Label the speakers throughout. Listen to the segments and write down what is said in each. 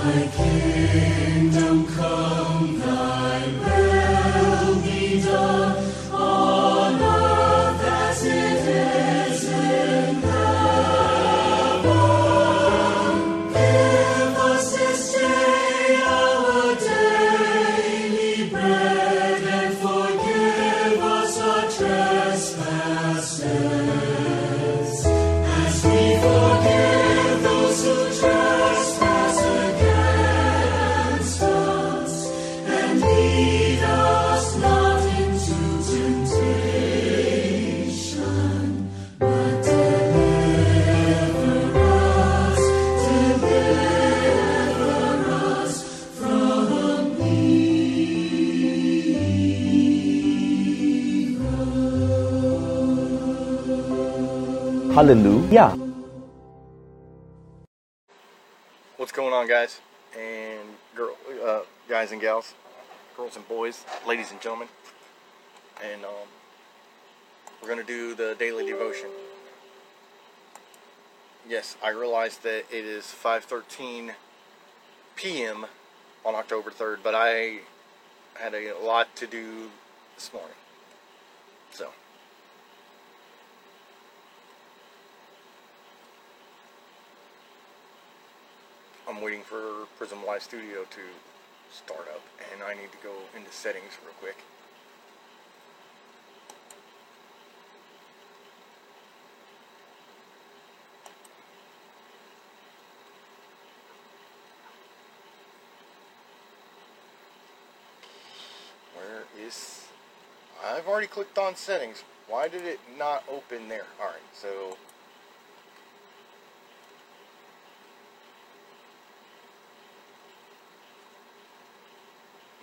Speaker 1: Thy kingdom
Speaker 2: Hallelujah.
Speaker 3: What's going on, guys and girl, uh, guys and gals, girls and boys, ladies and gentlemen, and um, we're gonna do the daily devotion. Yes, I realize that it is 5:13 p.m. on October 3rd, but I had a lot to do this morning, so. I'm waiting for Prism Live Studio to start up, and I need to go into settings real quick. Where is. I've already clicked on settings. Why did it not open there? Alright, so.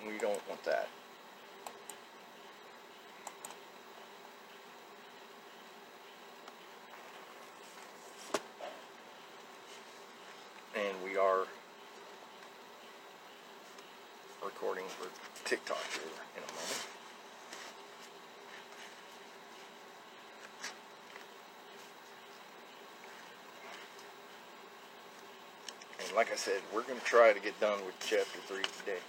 Speaker 3: We don't want that. And we are for TikTok here in a moment. And like I said, we're going to try to get done with chapter 3 today.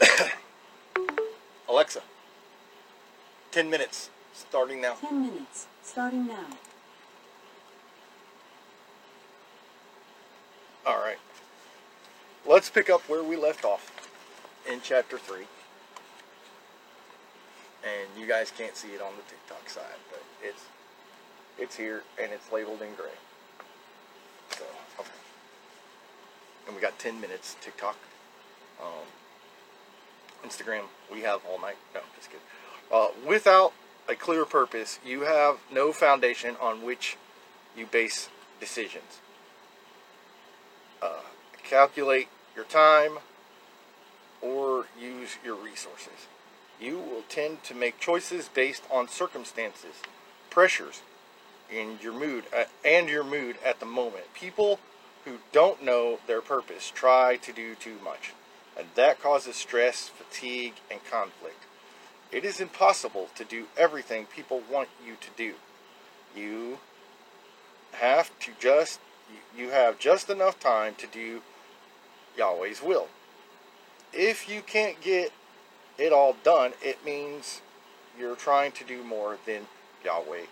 Speaker 3: Alexa, 10 minutes starting now.
Speaker 4: 10 minutes, starting now.
Speaker 3: All right. Let's pick up where we left off in chapter 3. And you guys can't see it on the TikTok side, but it's it's here and it's labeled in gray. So, okay. And we got 10 minutes TikTok. Um, Instagram, we have all night. No, just kidding. Uh, without a clear purpose, you have no foundation on which you base decisions. Uh, calculate your time or use your resources. You will tend to make choices based on circumstances, pressures, and your mood uh, and your mood at the moment. People who don't know their purpose try to do too much, and that causes stress, fatigue, and conflict. It is impossible to do everything people want you to do. You have to just you have just enough time to do Yahweh's will. If you can't get it all done, it means you're trying to do more than Yahweh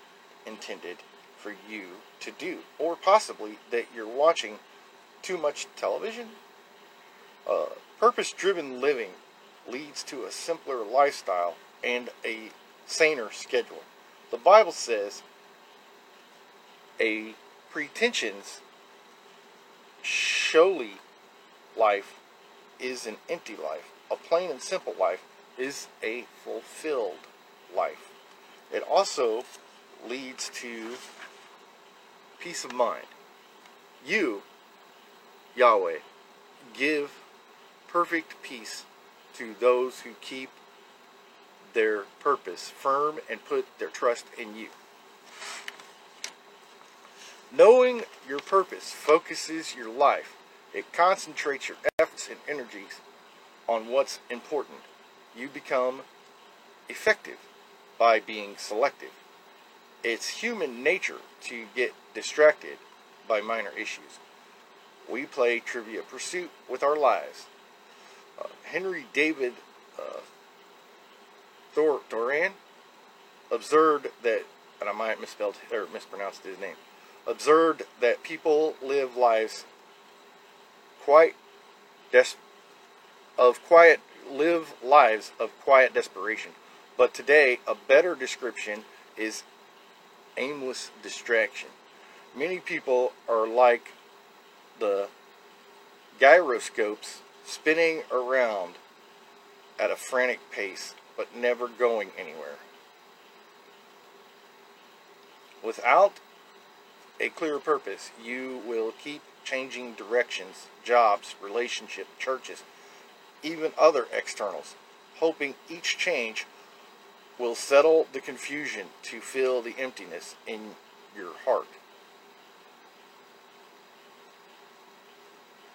Speaker 3: intended for you to do. Or possibly that you're watching too much television. Uh, Purpose driven living leads to a simpler lifestyle and a saner schedule. The Bible says a pretensions showly life is an empty life. A plain and simple life is a fulfilled life. It also leads to peace of mind. You, Yahweh, give perfect peace to those who keep their purpose firm and put their trust in you. Knowing your purpose focuses your life. It concentrates your efforts and energies on what's important. You become effective by being selective. It's human nature to get distracted by minor issues. We play Trivial Pursuit with our lives. Uh, Henry David uh, Thor- Thoran observed that, and I might misspelled or mispronounced his name, observed that people live lives quite des- of quiet live lives of quiet desperation. But today, a better description is aimless distraction. Many people are like the gyroscopes spinning around at a frantic pace, but never going anywhere. Without a clear purpose, you will keep changing directions, jobs, relationships, churches, even other externals, hoping each change will settle the confusion to fill the emptiness in your heart.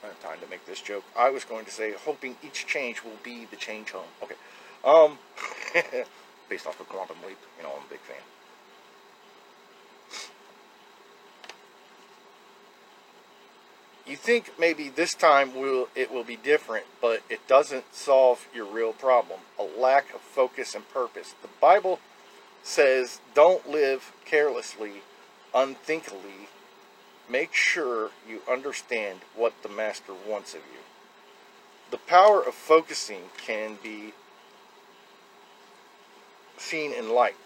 Speaker 3: I have time to make this joke. I was going to say, hoping each change will be the change home. Okay. Um, based off of Quantum Leap, you know, I'm a big fan. You think maybe this time will it will be different, but it doesn't solve your real problem, a lack of focus and purpose. The Bible says, "Don't live carelessly, unthinkingly. Make sure you understand what the master wants of you." The power of focusing can be seen in light.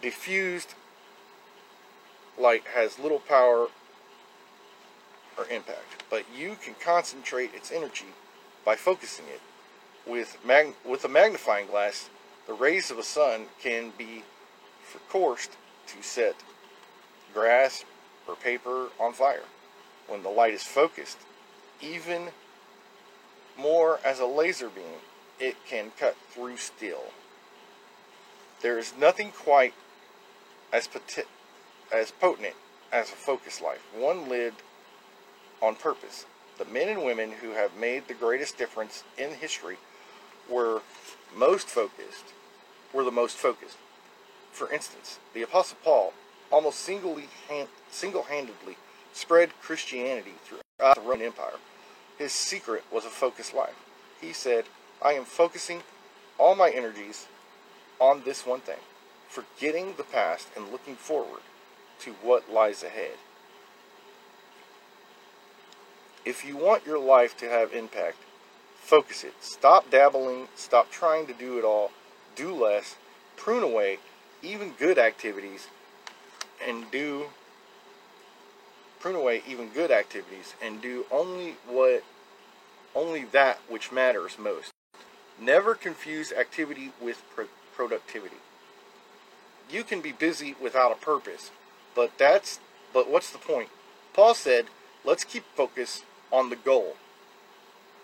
Speaker 3: Diffused light has little power or impact, but you can concentrate its energy by focusing it. With mag- with a magnifying glass, the rays of a sun can be forced to set grass or paper on fire. When the light is focused, even more as a laser beam, it can cut through steel. There is nothing quite as, as potent as a focused life, one lived on purpose. The men and women who have made the greatest difference in history were most focused, were the most focused. For instance, the Apostle Paul almost single-handedly spread Christianity throughout the Roman Empire. His secret was a focused life. He said, I am focusing all my energies on this one thing, forgetting the past and looking forward to what lies ahead. If you want your life to have impact, focus it. Stop dabbling, stop trying to do it all, do less, prune away even good activities, and do prune away even good activities and do only what only that which matters most. Never confuse activity with pro- productivity. You can be busy without a purpose, but that's but what's the point? Paul said, "Let's keep focus on the goal."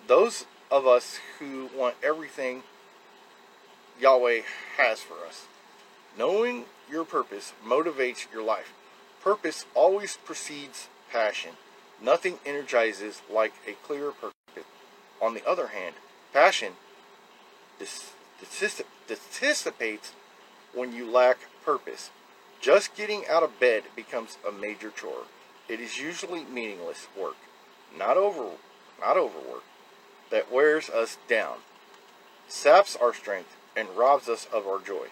Speaker 3: Those of us who want everything Yahweh has for us. Knowing your purpose motivates your life. Purpose always precedes passion. Nothing energizes like a clear purpose. On the other hand, passion dissipates when you lack purpose. Just getting out of bed becomes a major chore. It is usually meaningless work, not over, not overwork, that wears us down, saps our strength, and robs us of our joy.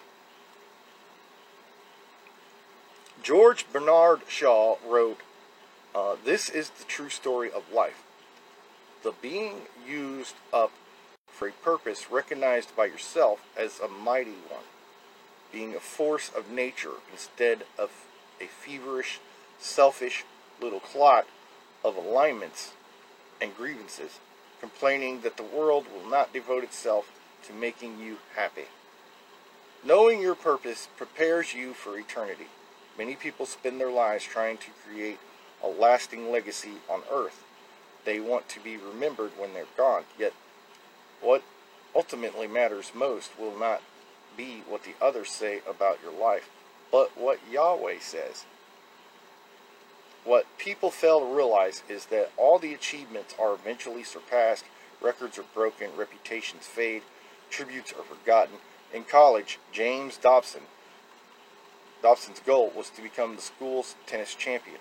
Speaker 3: George Bernard Shaw wrote, uh, This is the true story of life. The being used up for a purpose recognized by yourself as a mighty one, being a force of nature instead of a feverish, selfish little clot of alignments and grievances, complaining that the world will not devote itself to making you happy. Knowing your purpose prepares you for eternity. Many people spend their lives trying to create a lasting legacy on earth. They want to be remembered when they're gone, yet what ultimately matters most will not be what the others say about your life, but what Yahweh says. What people fail to realize is that all the achievements are eventually surpassed, records are broken, reputations fade, tributes are forgotten. In college, James Dobson Dobson's goal was to become the school's tennis champion.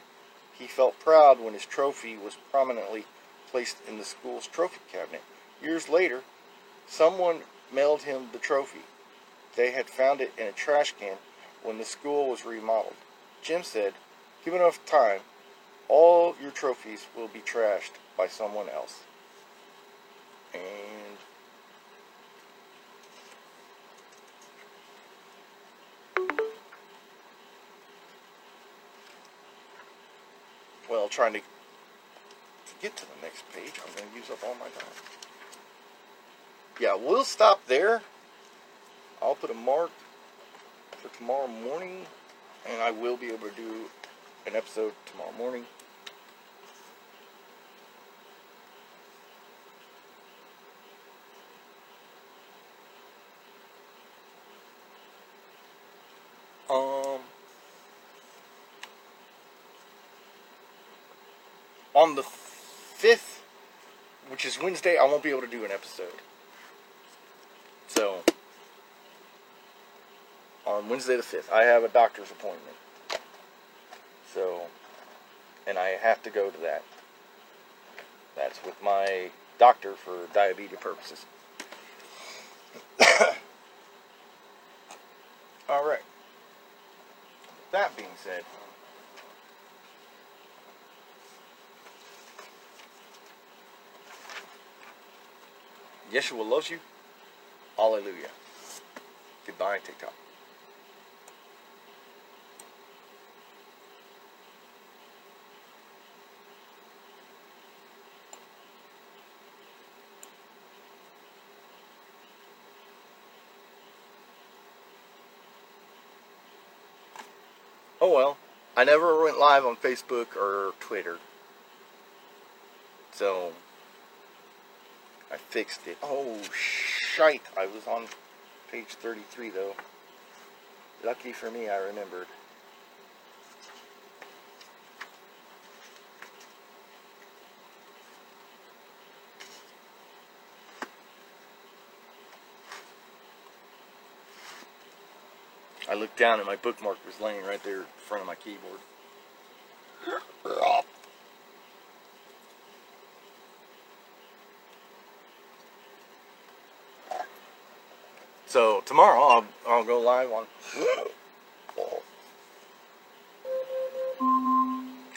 Speaker 3: He felt proud when his trophy was prominently placed in the school's trophy cabinet. Years later, someone mailed him the trophy. They had found it in a trash can when the school was remodeled. Jim said, Given enough time, all your trophies will be trashed by someone else. And well, trying to, to get to the next page, I'm going to use up all my time. Yeah, we'll stop there. I'll put a mark for tomorrow morning, and I will be able to do an episode tomorrow morning. Um, on the fifth, which is Wednesday, I won't be able to do an episode. So, on Wednesday the fifth, I have a doctor's appointment. So, and I have to go to that. That's with my doctor for diabetes purposes. All right. That being said, Yeshua loves you. Hallelujah. Goodbye, TikTok. Oh well, I never went live on Facebook or Twitter. So, I fixed it. Oh, shite. I was on page 33 though. Lucky for me, I remembered. I looked down and my bookmark was laying right there in front of my keyboard. So tomorrow I'll I'll go live on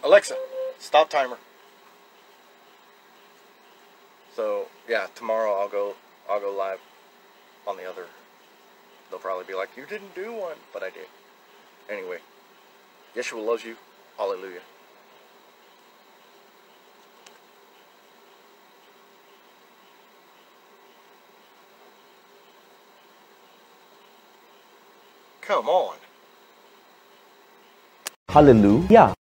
Speaker 3: Alexa, stop timer. So yeah, tomorrow I'll go I'll go live on the other. They'll probably be like, "You didn't do one," but I did. Anyway, Yeshua loves you. Hallelujah. Come on.
Speaker 2: Hallelujah